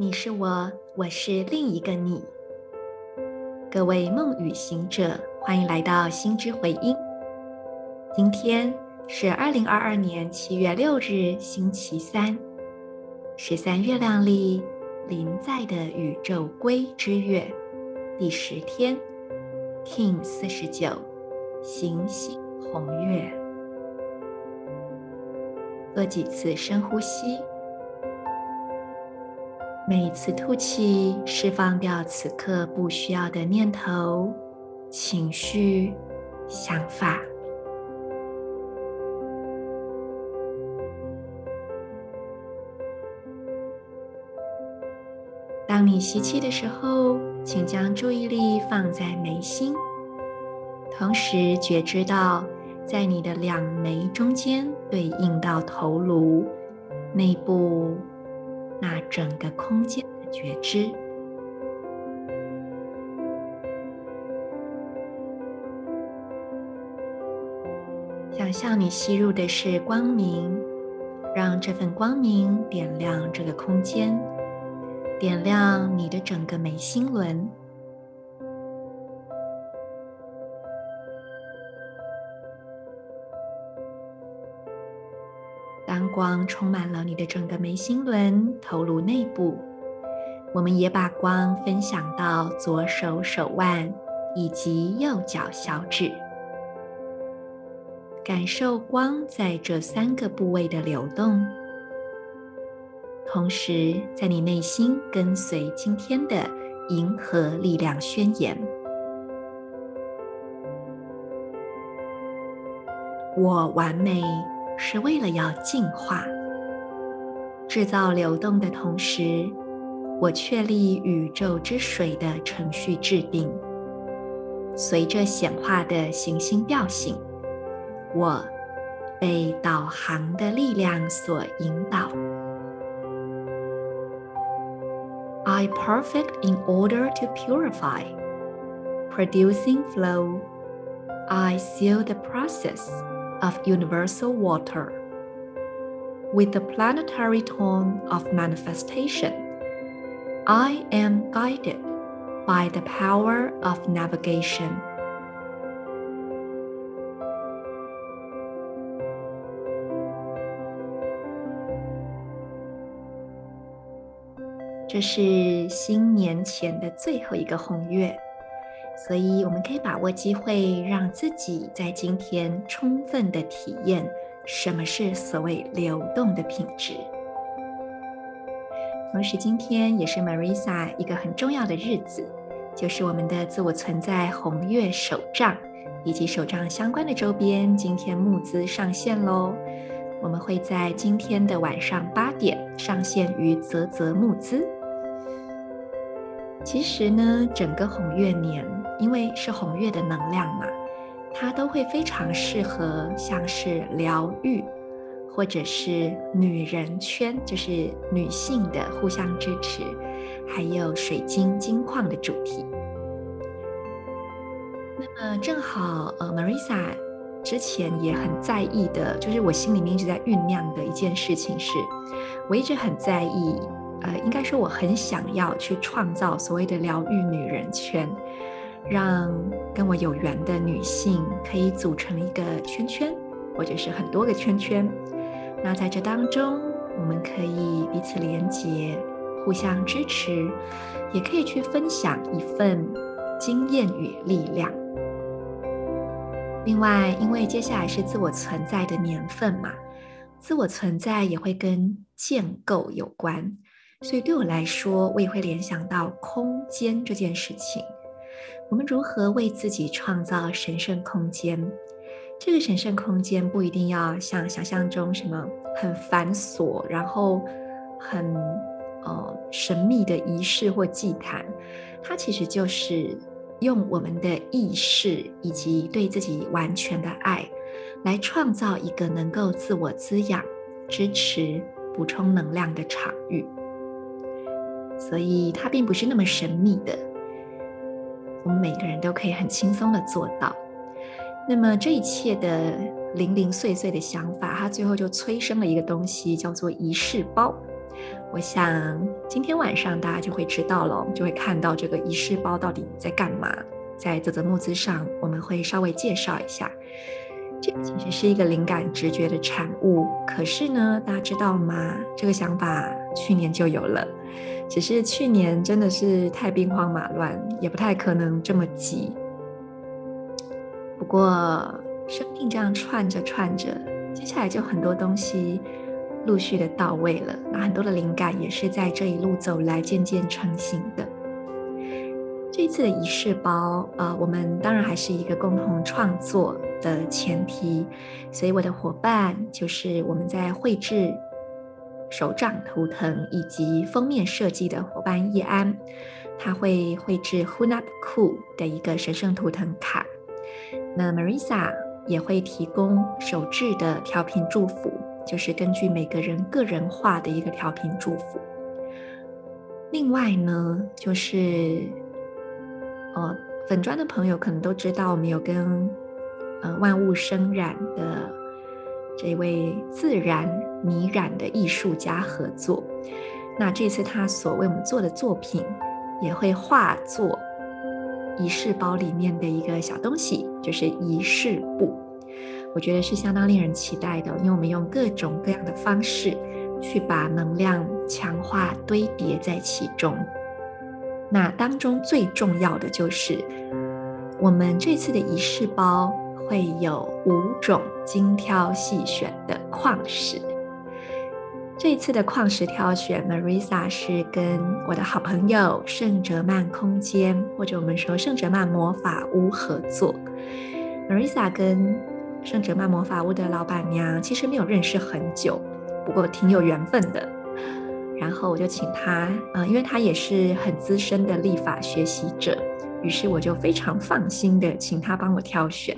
你是我，我是另一个你。各位梦语行者，欢迎来到心之回音。今天是二零二二年七月六日，星期三，十三月亮历临在的宇宙龟之月第十天，King 四十九，行星红月。做几次深呼吸，每一次吐气，释放掉此刻不需要的念头、情绪、想法。当你吸气的时候，请将注意力放在眉心，同时觉知到。在你的两眉中间对应到头颅内部那整个空间的觉知，想象你吸入的是光明，让这份光明点亮这个空间，点亮你的整个眉心轮。光充满了你的整个眉心轮、头颅内部，我们也把光分享到左手手腕以及右脚小指，感受光在这三个部位的流动，同时在你内心跟随今天的银河力量宣言：我完美。是为了要净化、制造流动的同时，我确立宇宙之水的程序制定。随着显化的行星调性，我被导航的力量所引导。I perfect in order to purify, producing flow. I seal the process. Of universal water, with the planetary tone of manifestation, I am guided by the power of navigation. 这是新年前的最后一个红月。 所以，我们可以把握机会，让自己在今天充分的体验什么是所谓流动的品质。同时，今天也是 Marisa 一个很重要的日子，就是我们的自我存在红月手账以及手账相关的周边，今天募资上线喽！我们会在今天的晚上八点上线于泽泽募资。其实呢，整个红月年，因为是红月的能量嘛，它都会非常适合像是疗愈，或者是女人圈，就是女性的互相支持，还有水晶金矿的主题。那么正好，呃，Marissa 之前也很在意的，就是我心里面一直在酝酿的一件事情是，我一直很在意。呃，应该说我很想要去创造所谓的疗愈女人圈，让跟我有缘的女性可以组成一个圈圈，或者是很多个圈圈。那在这当中，我们可以彼此连接，互相支持，也可以去分享一份经验与力量。另外，因为接下来是自我存在的年份嘛，自我存在也会跟建构有关。所以对我来说，我也会联想到空间这件事情。我们如何为自己创造神圣空间？这个神圣空间不一定要像想象中什么很繁琐，然后很呃神秘的仪式或祭坛。它其实就是用我们的意识以及对自己完全的爱，来创造一个能够自我滋养、支持、补充能量的场域。所以它并不是那么神秘的，我们每个人都可以很轻松的做到。那么这一切的零零碎碎的想法，它最后就催生了一个东西，叫做仪式包。我想今天晚上大家就会知道了，就会看到这个仪式包到底在干嘛。在泽泽募资上，我们会稍微介绍一下。这个其实是一个灵感直觉的产物，可是呢，大家知道吗？这个想法去年就有了，只是去年真的是太兵荒马乱，也不太可能这么急。不过生命这样串着串着，接下来就很多东西陆续的到位了。那很多的灵感也是在这一路走来渐渐成型的。这次的仪式包，呃，我们当然还是一个共同创作的前提，所以我的伙伴就是我们在绘制手掌图腾以及封面设计的伙伴叶安，他会绘制 Hunapku 的一个神圣图腾卡。那 Marisa 也会提供手制的调频祝福，就是根据每个人个人化的一个调频祝福。另外呢，就是。呃，粉砖的朋友可能都知道，我们有跟呃万物生染的这位自然迷染的艺术家合作。那这次他所为我们做的作品，也会化作仪式包里面的一个小东西，就是仪式布。我觉得是相当令人期待的，因为我们用各种各样的方式去把能量强化堆叠在其中。那当中最重要的就是，我们这次的仪式包会有五种精挑细选的矿石。这一次的矿石挑选，Marisa 是跟我的好朋友圣哲曼空间，或者我们说圣哲曼魔法屋合作。Marisa 跟圣哲曼魔法屋的老板娘其实没有认识很久，不过挺有缘分的。然后我就请他，呃，因为他也是很资深的历法学习者，于是我就非常放心的请他帮我挑选，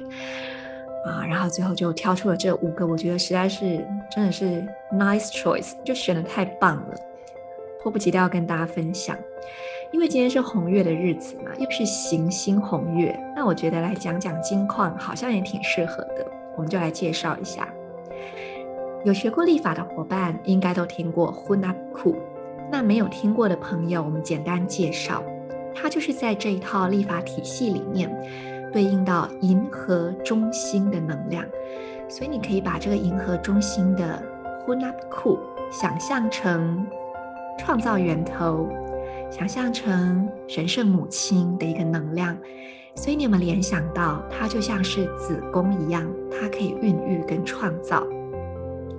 啊，然后最后就挑出了这五个，我觉得实在是真的是 nice choice，就选得太棒了，迫不及待要跟大家分享。因为今天是红月的日子嘛，又是行星红月，那我觉得来讲讲金矿好像也挺适合的，我们就来介绍一下。有学过历法的伙伴应该都听过 Hunab-Ku，那没有听过的朋友，我们简单介绍，它就是在这一套历法体系里面对应到银河中心的能量，所以你可以把这个银河中心的 Hunapku 想象成创造源头，想象成神圣母亲的一个能量，所以你有没有联想到它就像是子宫一样，它可以孕育跟创造。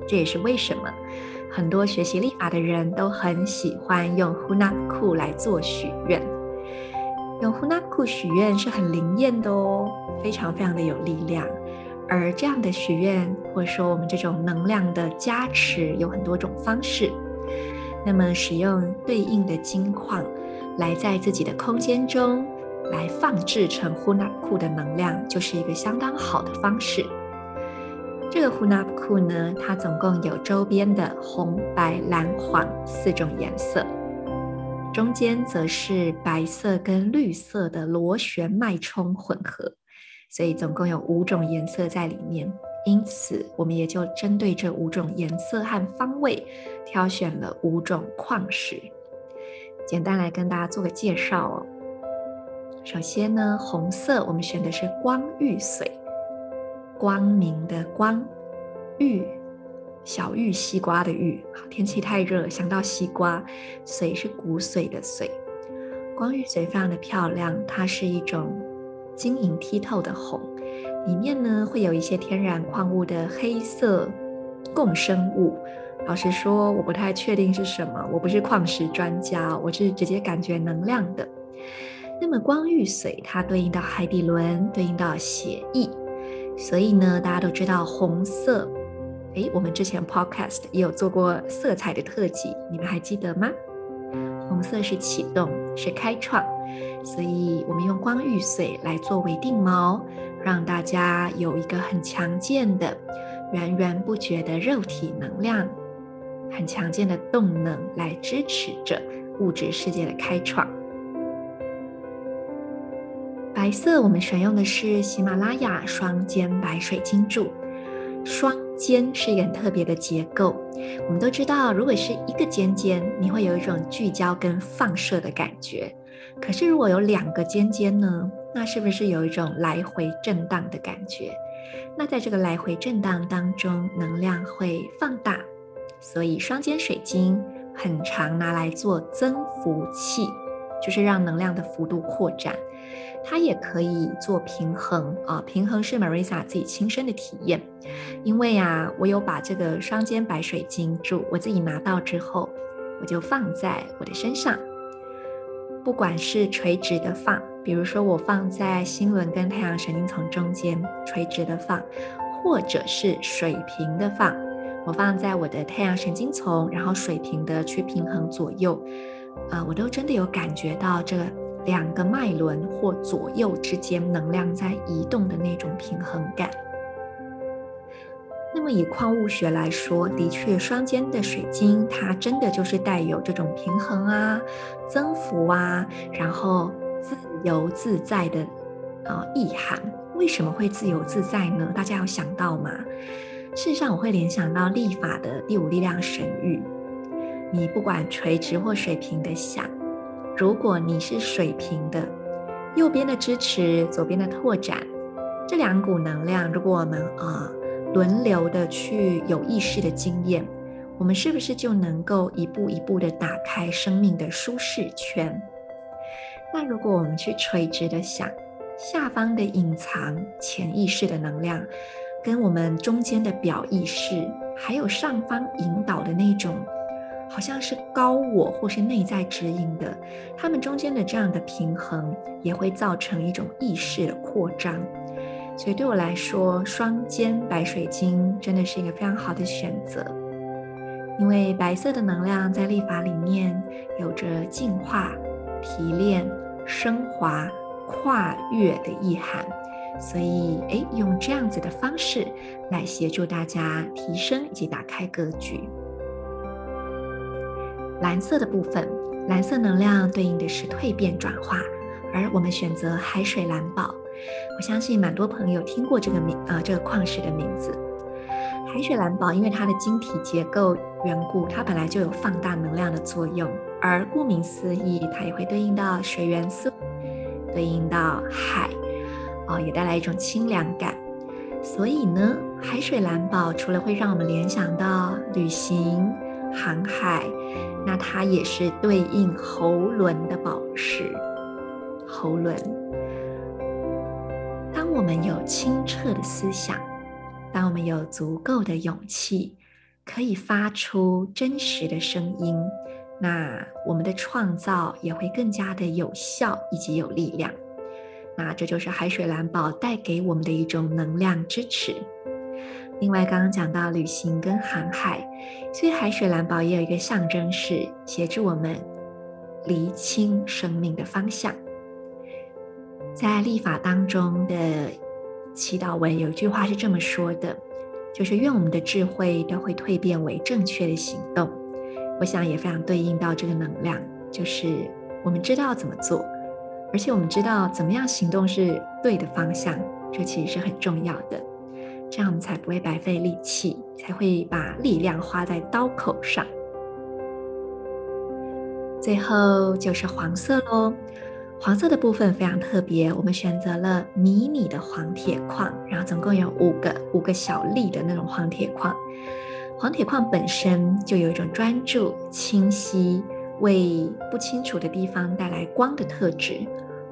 这也是为什么很多学习历法的人都很喜欢用 Hunapku 来做许愿。用 Hunaku 许愿是很灵验的哦，非常非常的有力量。而这样的许愿，或者说我们这种能量的加持，有很多种方式。那么使用对应的金矿，来在自己的空间中来放置成 Hunaku 的能量，就是一个相当好的方式。这个 Hunaku 呢，它总共有周边的红、白、蓝、黄四种颜色，中间则是白色跟绿色的螺旋脉冲混合，所以总共有五种颜色在里面。因此，我们也就针对这五种颜色和方位，挑选了五种矿石。简单来跟大家做个介绍哦。首先呢，红色我们选的是光玉髓。光明的光，玉，小玉西瓜的玉。好，天气太热，想到西瓜。髓是骨髓的髓。光玉髓非常的漂亮，它是一种晶莹剔透的红，里面呢会有一些天然矿物的黑色共生物。老实说，我不太确定是什么，我不是矿石专家，我是直接感觉能量的。那么光玉髓它对应到海底轮，对应到血液。所以呢，大家都知道红色，诶，我们之前 podcast 也有做过色彩的特辑，你们还记得吗？红色是启动，是开创，所以我们用光玉髓来作为定锚，让大家有一个很强健的、源源不绝的肉体能量，很强健的动能来支持着物质世界的开创。白色，我们选用的是喜马拉雅双尖白水晶柱。双尖是一个很特别的结构。我们都知道，如果是一个尖尖，你会有一种聚焦跟放射的感觉。可是如果有两个尖尖呢，那是不是有一种来回震荡的感觉？那在这个来回震荡当中，能量会放大，所以双尖水晶很常拿来做增幅器，就是让能量的幅度扩展。它也可以做平衡啊，平衡是 Marisa 自己亲身的体验，因为啊，我有把这个双尖白水晶柱，我自己拿到之后，我就放在我的身上，不管是垂直的放，比如说我放在心轮跟太阳神经丛中间垂直的放，或者是水平的放，我放在我的太阳神经丛，然后水平的去平衡左右，啊，我都真的有感觉到这个。两个脉轮或左右之间能量在移动的那种平衡感。那么以矿物学来说，的确，双尖的水晶它真的就是带有这种平衡啊、增幅啊，然后自由自在的啊、意涵。为什么会自由自在呢？大家有想到吗？事实上，我会联想到历法的第五力量神域。你不管垂直或水平的想。如果你是水平的，右边的支持，左边的拓展，这两股能量，如果我们啊、轮流的去有意识的经验，我们是不是就能够一步一步的打开生命的舒适圈？那如果我们去垂直的想，下方的隐藏潜意识的能量，跟我们中间的表意识，还有上方引导的那种。好像是高我或是内在指引的，他们中间的这样的平衡也会造成一种意识的扩张。所以对我来说，双肩白水晶真的是一个非常好的选择，因为白色的能量在历法里面有着净化、提炼、升华、跨越的意涵。所以，哎，用这样子的方式来协助大家提升以及打开格局。蓝色的部分，蓝色能量对应的是蜕变转化，而我们选择海水蓝宝。我相信蛮多朋友听过这个名，呃，这个矿石的名字。海水蓝宝，因为它的晶体结构缘故，它本来就有放大能量的作用，而顾名思义，它也会对应到水元素，对应到海，哦，也带来一种清凉感。所以呢，海水蓝宝除了会让我们联想到旅行、航海。那它也是对应喉轮的宝石，喉轮。当我们有清澈的思想，当我们有足够的勇气，可以发出真实的声音，那我们的创造也会更加的有效以及有力量。那这就是海水蓝宝带给我们的一种能量支持。另外，刚刚讲到旅行跟航海，所以海水蓝宝也有一个象征，是协助我们厘清生命的方向。在立法当中的祈祷文有一句话是这么说的，就是愿我们的智慧都会蜕变为正确的行动。我想也非常对应到这个能量，就是我们知道怎么做，而且我们知道怎么样行动是对的方向，这其实是很重要的。这样我们才不会白费力气，才会把力量花在刀口上。最后就是黄色喽，黄色的部分非常特别，我们选择了迷你的黄铁矿，然后总共有五个五个小粒的那种黄铁矿。黄铁矿本身就有一种专注、清晰，为不清楚的地方带来光的特质。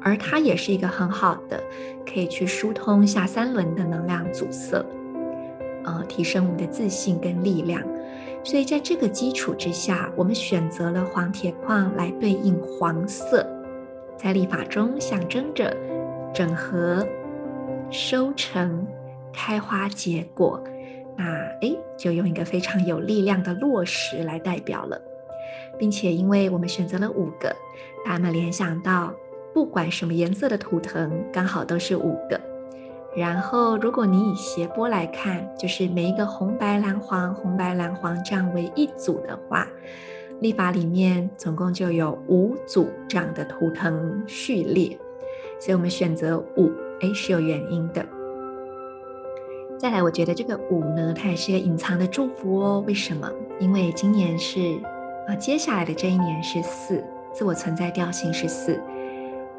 而它也是一个很好的，可以去疏通下三轮的能量阻塞，呃，提升我们的自信跟力量。所以在这个基础之下，我们选择了黄铁矿来对应黄色，在历法中象征着整合、收成、开花结果。那诶，就用一个非常有力量的落石来代表了，并且因为我们选择了五个，把它们联想到。不管什么颜色的图腾，刚好都是五个。然后，如果你以斜波来看，就是每一个红白蓝黄、红白蓝黄这样为一组的话，历法里面总共就有五组这样的图腾序列。所以我们选择五，哎，是有原因的。再来，我觉得这个五呢，它也是一个隐藏的祝福哦。为什么？因为今年是啊，接下来的这一年是四，自我存在调性是四，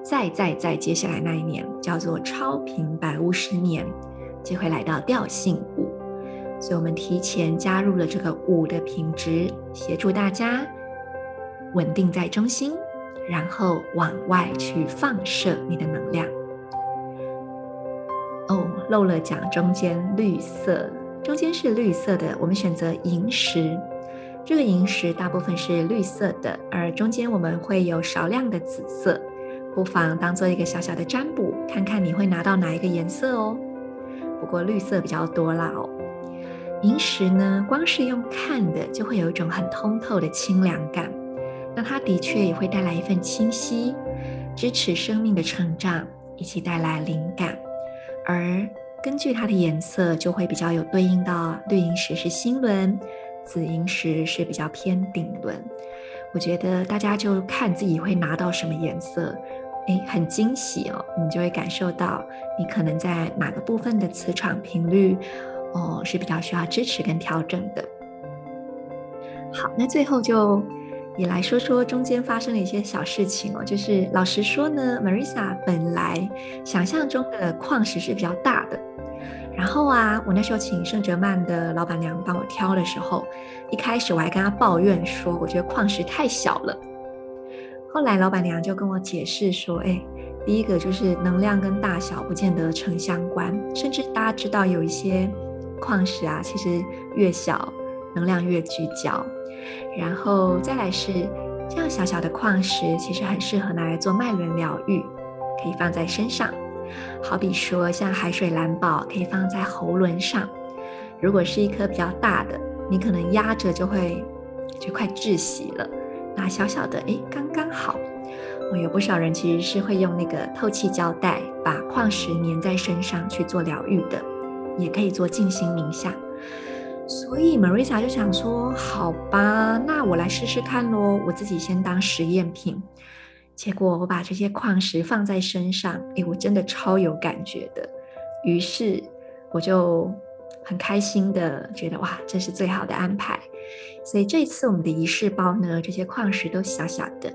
再再再接下来那一年叫做超频百物十年，就会来到调性五。所以我们提前加入了这个五的品质，协助大家稳定在中心，然后往外去放射你的能量。哦，漏了讲，中间绿色，中间是绿色的，我们选择萤石。这个萤石大部分是绿色的，而中间我们会有少量的紫色，不妨当做一个小小的占卜，看看你会拿到哪一个颜色哦。不过绿色比较多啦哦。萤石呢，光是用看的就会有一种很通透的清凉感，那它的确也会带来一份清晰，支持生命的成长，以及带来灵感。而根据它的颜色，就会比较有对应到绿萤石是心轮，紫萤石是比较偏顶轮。我觉得大家就看自己会拿到什么颜色，诶，很惊喜哦，你就会感受到你可能在哪个部分的磁场频率，哦，是比较需要支持跟调整的。好，那最后就。也来说说中间发生的一些小事情哦，就是老实说呢，Marisa 本来想象中的矿石是比较大的，然后啊，我那时候请圣哲曼的老板娘帮我挑的时候，一开始我还跟她抱怨说，我觉得矿石太小了。后来老板娘就跟我解释说，哎，第一个就是能量跟大小不见得成相关，甚至大家知道有一些矿石啊，其实越小能量越聚焦。然后再来是这样小小的矿石，其实很适合拿来做脉轮疗愈，可以放在身上。好比说像海水蓝宝，可以放在喉轮上。如果是一颗比较大的，你可能压着就会就快窒息了。那小小的，哎，刚刚好。我有不少人其实是会用那个透气胶带把矿石粘在身上去做疗愈的，也可以做静心冥想。所以 Marisa 就想说，好吧，那我来试试看喽，我自己先当实验品。结果我把这些矿石放在身上，诶，我真的超有感觉的。于是我就很开心的觉得，哇，这是最好的安排。所以这次我们的仪式包呢，这些矿石都小小的，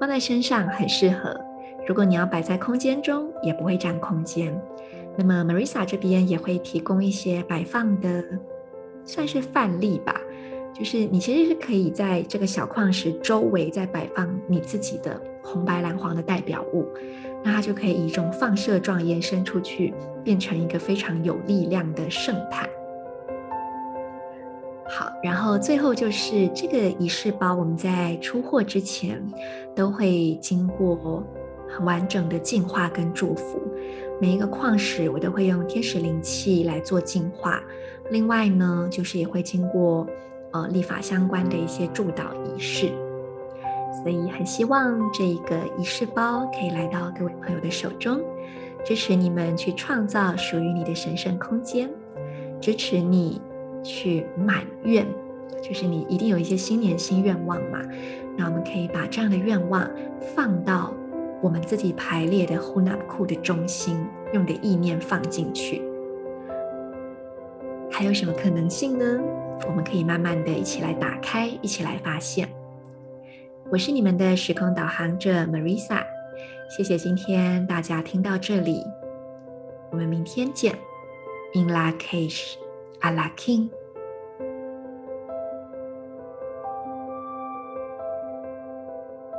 放在身上很适合。如果你要摆在空间中，也不会占空间。那么 Marisa 这边也会提供一些摆放的。算是范例吧，就是你其实是可以在这个小矿石周围再摆放你自己的红白蓝黄的代表物，那它就可以以一种放射状延伸出去，变成一个非常有力量的圣坛。好，然后最后就是这个仪式包，我们在出货之前都会经过很完整的净化跟祝福，每一个矿石我都会用天使灵气来做净化。另外呢，就是也会经过呃立法相关的一些祝祷仪式，所以很希望这一个仪式包可以来到各位朋友的手中，支持你们去创造属于你的神圣空间，支持你去满愿，就是你一定有一些新年新愿望嘛，那我们可以把这样的愿望放到我们自己排列的 Hunab Ku 的中心，用的意念放进去。还有什么可能性呢？我们可以慢慢的一起来打开，一起来发现。我是你们的时空导航者 Marisa，谢谢今天大家听到这里，我们明天见。In la cage, a la king